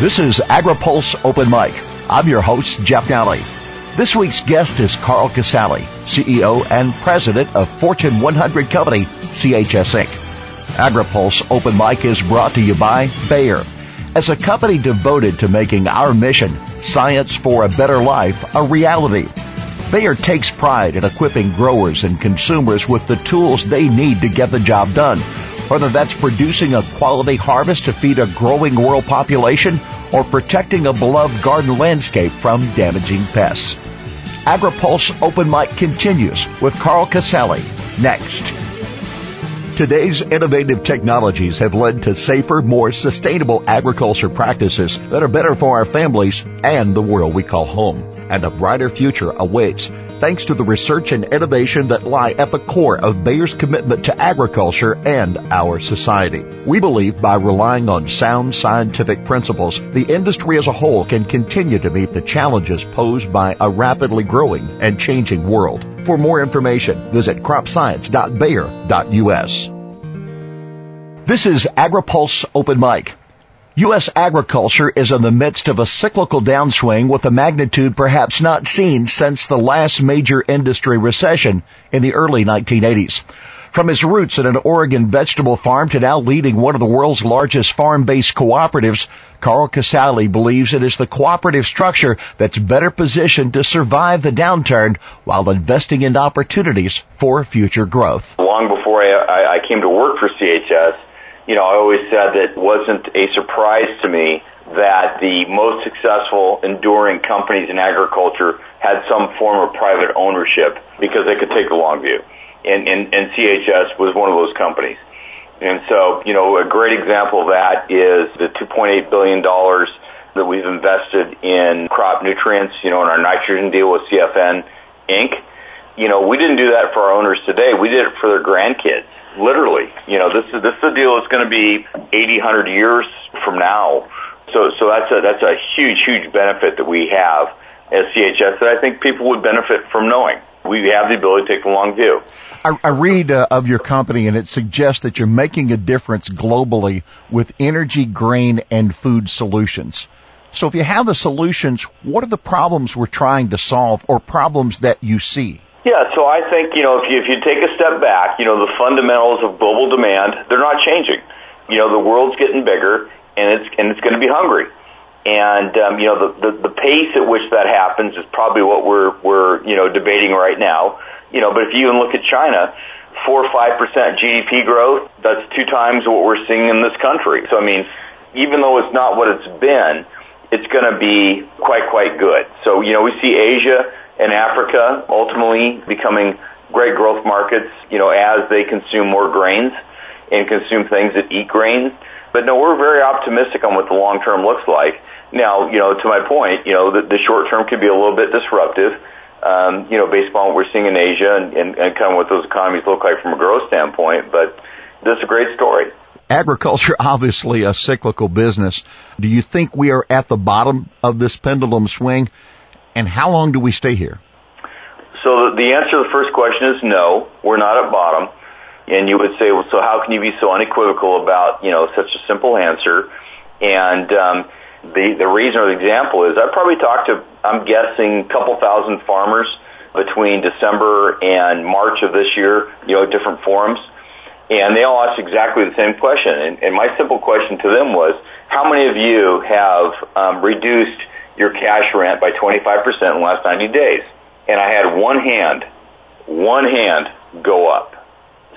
This is AgriPulse Open Mic. I'm your host, Jeff Nalley. This week's guest is Carl Casale, CEO and President of Fortune 100 company CHS Inc. AgriPulse Open Mic is brought to you by Bayer. As a company devoted to making our mission, science for a better life, a reality. Bayer takes pride in equipping growers and consumers with the tools they need to get the job done whether that's producing a quality harvest to feed a growing world population or protecting a beloved garden landscape from damaging pests. AgriPulse Open Mic continues with Carl Casale next. Today's innovative technologies have led to safer, more sustainable agriculture practices that are better for our families and the world we call home. And a brighter future awaits thanks to the research and innovation that lie at the core of Bayer's commitment to agriculture and our society. We believe by relying on sound scientific principles, the industry as a whole can continue to meet the challenges posed by a rapidly growing and changing world. For more information, visit cropscience.bayer.us. This is AgriPulse Open Mic. U.S. agriculture is in the midst of a cyclical downswing with a magnitude perhaps not seen since the last major industry recession in the early 1980s. From his roots at an Oregon vegetable farm to now leading one of the world's largest farm-based cooperatives, Carl Casale believes it is the cooperative structure that's better positioned to survive the downturn while investing in opportunities for future growth. Long before I, I came to work for CHS, you know, I always said that it wasn't a surprise to me that the most successful, enduring companies in agriculture had some form of private ownership because they could take the long view. And, and, and CHS was one of those companies. And so, you know, a great example of that is the $2.8 billion that we've invested in crop nutrients, you know, in our nitrogen deal with CFN Inc. You know, we didn't do that for our owners today. We did it for their grandkids literally. You know, this is this is a deal that's going to be 80, 100 years from now. So so that's a that's a huge huge benefit that we have as CHS that I think people would benefit from knowing. We have the ability to take the long view. I, I read uh, of your company and it suggests that you're making a difference globally with energy, grain, and food solutions. So if you have the solutions, what are the problems we're trying to solve or problems that you see? Yeah, so I think, you know, if you, if you take a step back, you know, the fundamentals of global demand, they're not changing. You know, the world's getting bigger and it's, and it's going to be hungry. And, um, you know, the, the, the pace at which that happens is probably what we're, we're, you know, debating right now. You know, but if you even look at China, four or five percent GDP growth, that's two times what we're seeing in this country. So I mean, even though it's not what it's been, it's going to be quite, quite good. So, you know, we see Asia, and Africa ultimately becoming great growth markets, you know, as they consume more grains and consume things that eat grains. But no, we're very optimistic on what the long term looks like. Now, you know, to my point, you know, the, the short term could be a little bit disruptive, um, you know, based on what we're seeing in Asia and, and, and kind of what those economies look like from a growth standpoint. But this is a great story. Agriculture, obviously a cyclical business. Do you think we are at the bottom of this pendulum swing? And how long do we stay here? So the answer to the first question is no, we're not at bottom. And you would say, well, so how can you be so unequivocal about, you know, such a simple answer? And um, the the reason or the example is I probably talked to, I'm guessing, a couple thousand farmers between December and March of this year, you know, different forums. And they all asked exactly the same question. And, and my simple question to them was, how many of you have um, reduced your cash rent by 25% in the last 90 days. And I had one hand, one hand go up.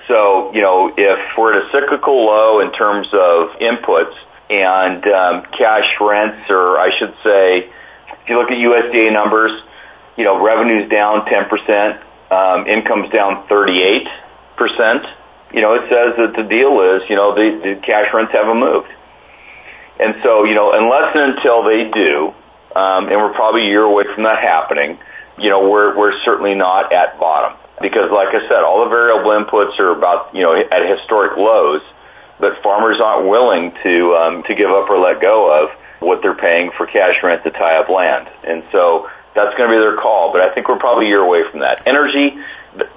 So, you know, if we're at a cyclical low in terms of inputs and um, cash rents, or I should say, if you look at USDA numbers, you know, revenue's down 10%, um, income's down 38%. You know, it says that the deal is, you know, the, the cash rents haven't moved. And so, you know, unless and until they do, and we're probably a year away from that happening. You know, we're we're certainly not at bottom because, like I said, all the variable inputs are about you know at historic lows, but farmers aren't willing to um, to give up or let go of what they're paying for cash rent to tie up land, and so that's going to be their call. But I think we're probably a year away from that. Energy,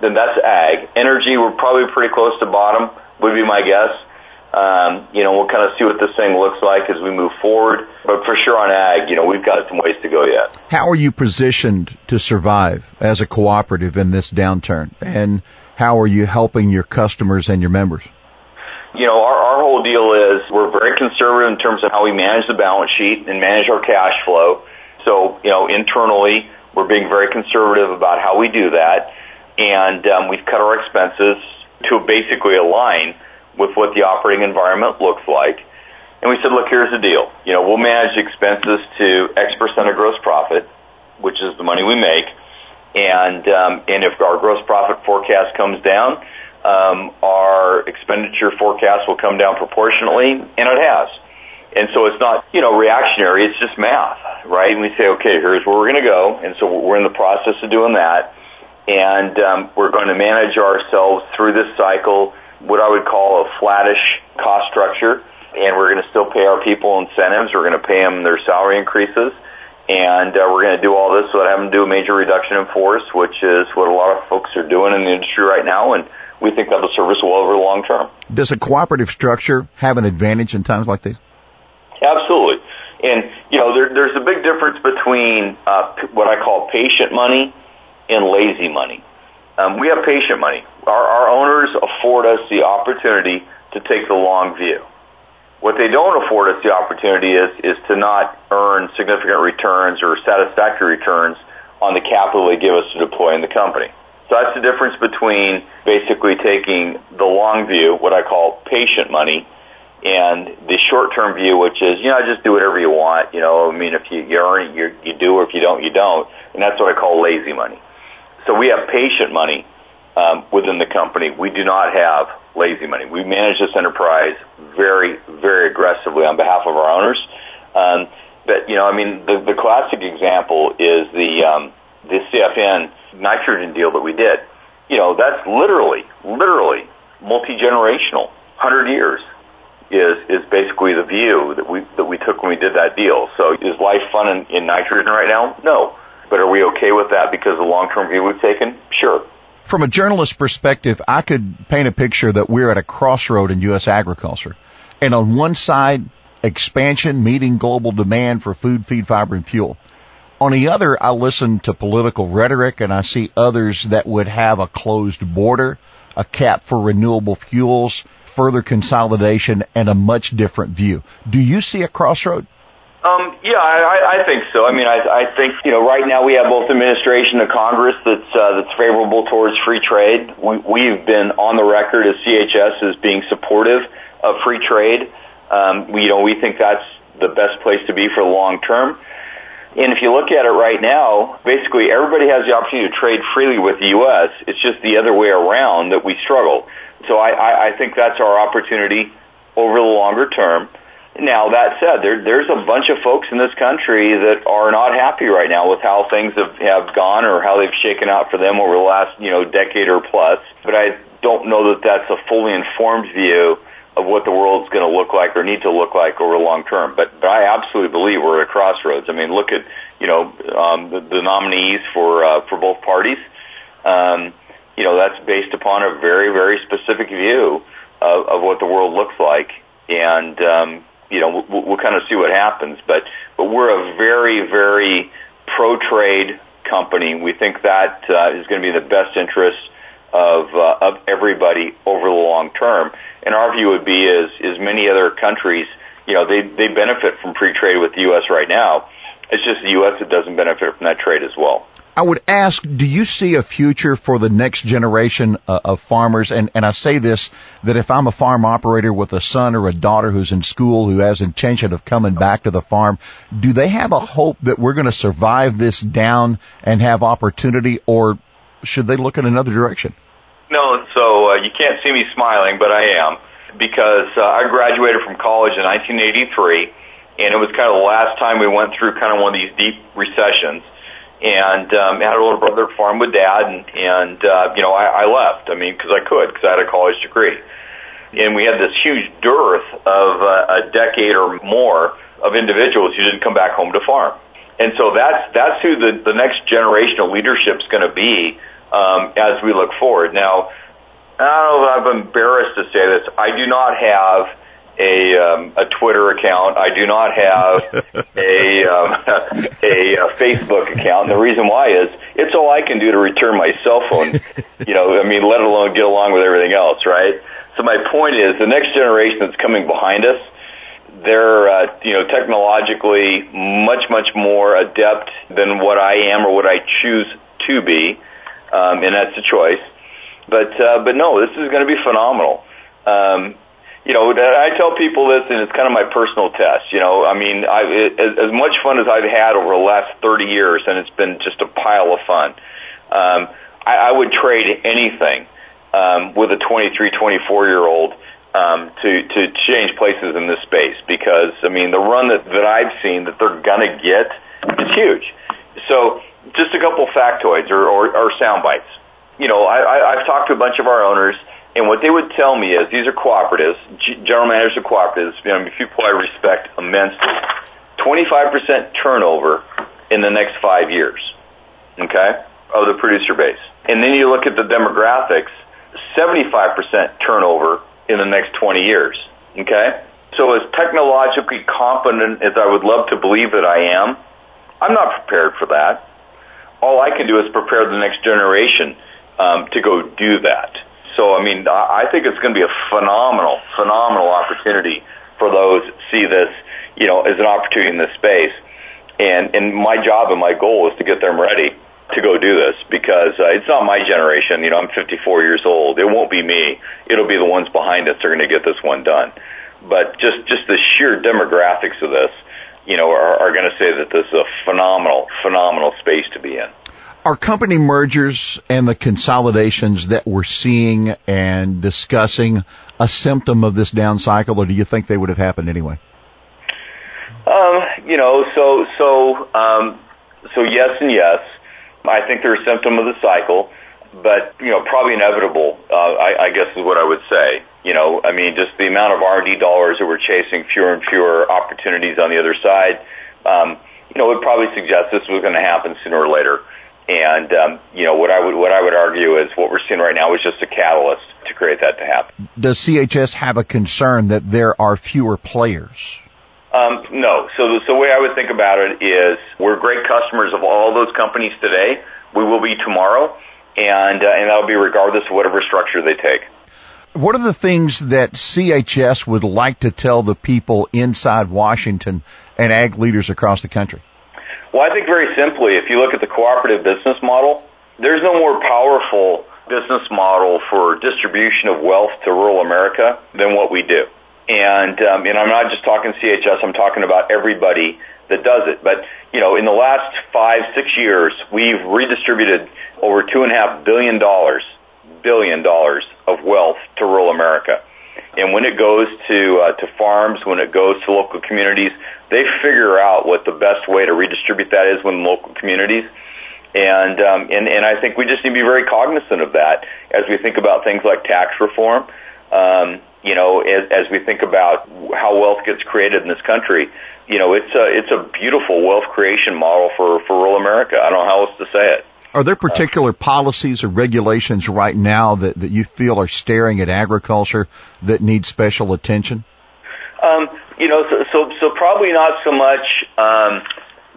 then that's ag. Energy, we're probably pretty close to bottom. Would be my guess. Um, you know, we'll kind of see what this thing looks like as we move forward. But for sure on ag, you know, we've got some ways to go yet. How are you positioned to survive as a cooperative in this downturn? And how are you helping your customers and your members? You know, our, our whole deal is we're very conservative in terms of how we manage the balance sheet and manage our cash flow. So, you know, internally, we're being very conservative about how we do that. And um, we've cut our expenses to basically align with what the operating environment looks like. And we said, look, here's the deal. You know, we'll manage expenses to X percent of gross profit, which is the money we make. And, um, and if our gross profit forecast comes down, um, our expenditure forecast will come down proportionately, and it has. And so it's not, you know, reactionary, it's just math, right? And we say, okay, here's where we're going to go. And so we're in the process of doing that. And um, we're going to manage ourselves through this cycle what I would call a flattish cost structure, and we're going to still pay our people incentives. We're going to pay them their salary increases, and uh, we're going to do all this without having to do a major reduction in force, which is what a lot of folks are doing in the industry right now, and we think that'll serve us well over the long term. Does a cooperative structure have an advantage in times like these? Absolutely. And, you know, there, there's a big difference between uh, what I call patient money and lazy money. Um, we have patient money. Our, our owners afford us the opportunity to take the long view. What they don't afford us the opportunity is, is to not earn significant returns or satisfactory returns on the capital they give us to deploy in the company. So that's the difference between basically taking the long view, what I call patient money, and the short-term view, which is, you know, just do whatever you want. You know, I mean, if you, you earn it, you, you do, or if you don't, you don't. And that's what I call lazy money. So we have patient money um, within the company. We do not have lazy money. We manage this enterprise very, very aggressively on behalf of our owners. Um, but you know, I mean, the, the classic example is the um, the CFN nitrogen deal that we did. You know, that's literally, literally multi generational. Hundred years is is basically the view that we that we took when we did that deal. So is life fun in, in nitrogen right now? No. But are we okay with that because of the long-term view we've taken? Sure. From a journalist perspective, I could paint a picture that we're at a crossroad in U.S. agriculture. And on one side, expansion meeting global demand for food, feed, fiber, and fuel. On the other, I listen to political rhetoric and I see others that would have a closed border, a cap for renewable fuels, further consolidation, and a much different view. Do you see a crossroad? Um, yeah, I, think so. I mean, I, think you know, right now we have both administration and Congress that's uh, that's favorable towards free trade. We, we've been on the record as CHS as being supportive of free trade. Um, we, you know, we think that's the best place to be for the long term. And if you look at it right now, basically everybody has the opportunity to trade freely with the U.S. It's just the other way around that we struggle. So I think that's our opportunity over the longer term. Now that said, there, there's a bunch of folks in this country that are not happy right now with how things have, have gone or how they've shaken out for them over the last you know decade or plus. But I don't know that that's a fully informed view of what the world's going to look like or need to look like over the long term. But, but I absolutely believe we're at a crossroads. I mean, look at you know um, the, the nominees for uh, for both parties. Um, you know that's based upon a very very specific view of, of what the world looks like, and um, you know, we'll, we'll kind of see what happens. But but we're a very very pro trade company. We think that uh, is going to be the best interest of uh, of everybody over the long term. And our view would be is is many other countries, you know, they they benefit from free trade with the U.S. right now. It's just the U.S. that doesn't benefit from that trade as well. I would ask, do you see a future for the next generation uh, of farmers? And, and I say this, that if I'm a farm operator with a son or a daughter who's in school who has intention of coming back to the farm, do they have a hope that we're going to survive this down and have opportunity or should they look in another direction? No, so uh, you can't see me smiling, but I am because uh, I graduated from college in 1983 and it was kind of the last time we went through kind of one of these deep recessions and um, had a little brother farm with dad, and and uh, you know I, I left. I mean, because I could, because I had a college degree, and we had this huge dearth of uh, a decade or more of individuals who didn't come back home to farm, and so that's that's who the the next generation of leadership is going to be um, as we look forward. Now, I don't know if I'm embarrassed to say this. I do not have a um, a Twitter account. I do not have a um, a, a Facebook account. And the reason why is it's all I can do to return my cell phone. You know, I mean, let alone get along with everything else, right? So my point is, the next generation that's coming behind us, they're uh, you know technologically much much more adept than what I am or what I choose to be, um, and that's a choice. But uh, but no, this is going to be phenomenal. Um, you know, I tell people this, and it's kind of my personal test. You know, I mean, I, as much fun as I've had over the last 30 years, and it's been just a pile of fun. Um, I, I would trade anything um, with a 23, 24 year old um, to to change places in this space because I mean, the run that that I've seen that they're gonna get is huge. So, just a couple factoids or, or, or sound bites. You know, I, I, I've talked to a bunch of our owners and what they would tell me is these are cooperatives, general managers of cooperatives, you know, people I respect immensely. 25% turnover in the next five years, okay, of the producer base. And then you look at the demographics, 75% turnover in the next 20 years, okay? So as technologically competent as I would love to believe that I am, I'm not prepared for that. All I can do is prepare the next generation um, to go do that. So, I mean, I think it's going to be a phenomenal, phenomenal opportunity for those see this, you know, as an opportunity in this space. And, and my job and my goal is to get them ready to go do this because uh, it's not my generation. You know, I'm 54 years old. It won't be me. It'll be the ones behind us that are going to get this one done. But just, just the sheer demographics of this, you know, are, are going to say that this is a phenomenal, phenomenal space to be in. Are company mergers and the consolidations that we're seeing and discussing a symptom of this down cycle, or do you think they would have happened anyway? Um, you know, so so um, so yes and yes. I think they're a symptom of the cycle, but you know, probably inevitable. Uh, I, I guess is what I would say. You know, I mean, just the amount of R and D dollars that we're chasing, fewer and fewer opportunities on the other side. Um, you know, would probably suggest this was going to happen sooner or later. And um, you know what I would what I would argue is what we're seeing right now is just a catalyst to create that to happen. Does CHS have a concern that there are fewer players? Um, no. So the, so the way I would think about it is we're great customers of all those companies today. We will be tomorrow, and uh, and that'll be regardless of whatever structure they take. What are the things that CHS would like to tell the people inside Washington and ag leaders across the country? Well, I think very simply, if you look at the cooperative business model, there's no more powerful business model for distribution of wealth to rural America than what we do. And um, and I'm not just talking CHS. I'm talking about everybody that does it. But you know, in the last five six years, we've redistributed over two and a half billion dollars billion dollars of wealth to rural America. And when it goes to uh, to farms, when it goes to local communities, they figure out what the best way to redistribute that is within local communities. And, um, and, and I think we just need to be very cognizant of that as we think about things like tax reform. Um, you know, as, as we think about how wealth gets created in this country, you know, it's a, it's a beautiful wealth creation model for, for rural America. I don't know how else to say it. Are there particular policies or regulations right now that, that you feel are staring at agriculture that need special attention? Um, you know, so, so, so probably not so much um,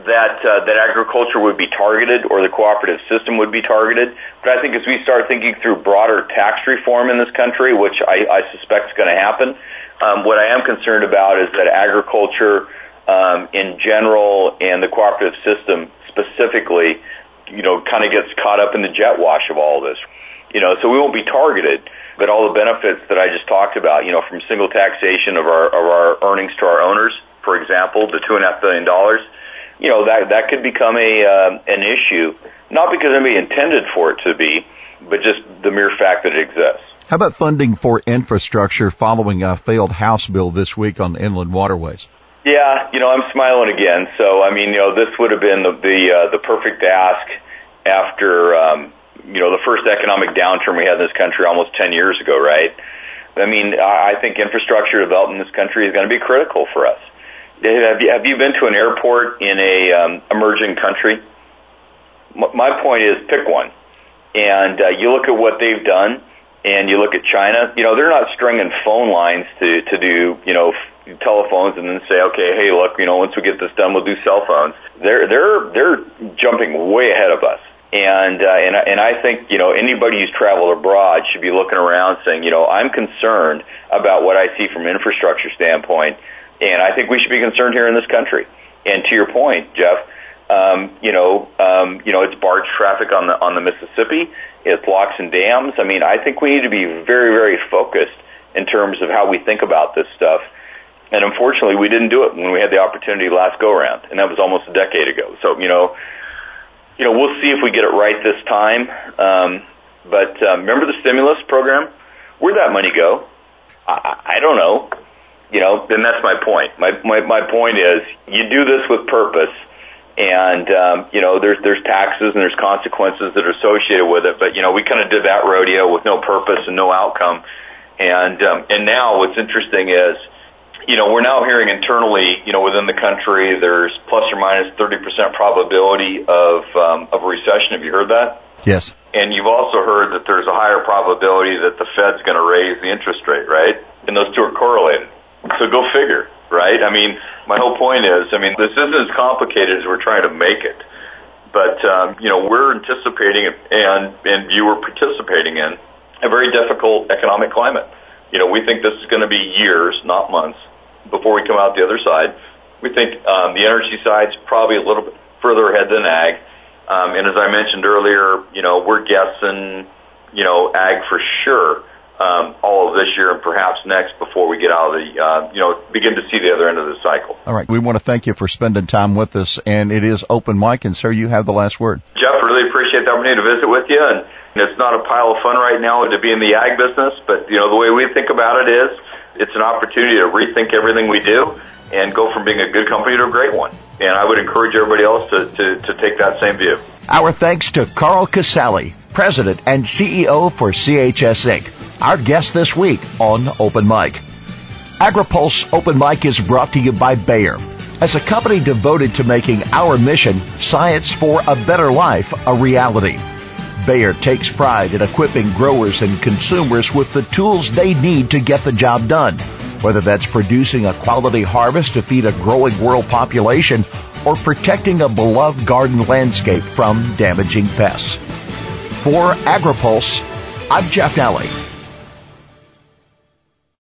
that uh, that agriculture would be targeted or the cooperative system would be targeted. But I think as we start thinking through broader tax reform in this country, which I, I suspect is going to happen, um, what I am concerned about is that agriculture um, in general and the cooperative system specifically, you know, kind of gets caught up in the jet wash of all this. You know, so we won't be targeted but all the benefits that I just talked about, you know, from single taxation of our of our earnings to our owners, for example, the two and a half billion dollars, you know, that that could become a uh, an issue, not because anybody intended for it to be, but just the mere fact that it exists. How about funding for infrastructure following a failed House bill this week on inland waterways? Yeah, you know, I'm smiling again. So, I mean, you know, this would have been the the, uh, the perfect ask after um, you know, the first economic downturn we had in this country almost 10 years ago, right? I mean, I think infrastructure development in this country is going to be critical for us. Have you, have you been to an airport in a um, emerging country? My point is pick one. And uh, you look at what they've done and you look at China, you know, they're not stringing phone lines to, to do, you know, telephones and then say, okay, hey, look, you know, once we get this done, we'll do cell phones. They're, they're, they're jumping way ahead of us. And, uh, and, and I think, you know, anybody who's traveled abroad should be looking around saying, you know, I'm concerned about what I see from an infrastructure standpoint, and I think we should be concerned here in this country. And to your point, Jeff, um, you know, um, you know, it's barge traffic on the on the Mississippi. It's locks and dams. I mean, I think we need to be very, very focused in terms of how we think about this stuff. And unfortunately, we didn't do it when we had the opportunity last go around, and that was almost a decade ago. So, you know, you know, we'll see if we get it right this time. Um, but um, remember the stimulus program? Where'd that money go? I, I don't know. You know, then that's my point. My, my my point is, you do this with purpose and um, you know there's there's taxes and there's consequences that are associated with it. But you know we kind of did that rodeo with no purpose and no outcome, and um, and now what's interesting is you know we're now hearing internally you know within the country there's plus or minus minus 30 percent probability of um, of a recession. Have you heard that? Yes. And you've also heard that there's a higher probability that the Fed's going to raise the interest rate, right? And those two are correlated. So go figure right? I mean, my whole point is, I mean, this isn't as complicated as we're trying to make it. But, um, you know, we're anticipating and, and you were participating in a very difficult economic climate. You know, we think this is going to be years, not months, before we come out the other side. We think um, the energy side's probably a little bit further ahead than ag. Um, and as I mentioned earlier, you know, we're guessing, you know, ag for sure um, all of this year and perhaps next before we get out of the, uh, you know, begin to see the other end of the cycle. All right. We want to thank you for spending time with us, and it is open mic, and sir, you have the last word. Jeff, really appreciate the opportunity to visit with you, and it's not a pile of fun right now to be in the ag business, but, you know, the way we think about it is it's an opportunity to rethink everything we do and go from being a good company to a great one. And I would encourage everybody else to, to, to take that same view. Our thanks to Carl Casale, President and CEO for CHS Inc our guest this week on Open Mic. AgriPulse Open Mic is brought to you by Bayer. As a company devoted to making our mission, science for a better life, a reality. Bayer takes pride in equipping growers and consumers with the tools they need to get the job done. Whether that's producing a quality harvest to feed a growing world population or protecting a beloved garden landscape from damaging pests. For AgriPulse, I'm Jeff Nalley.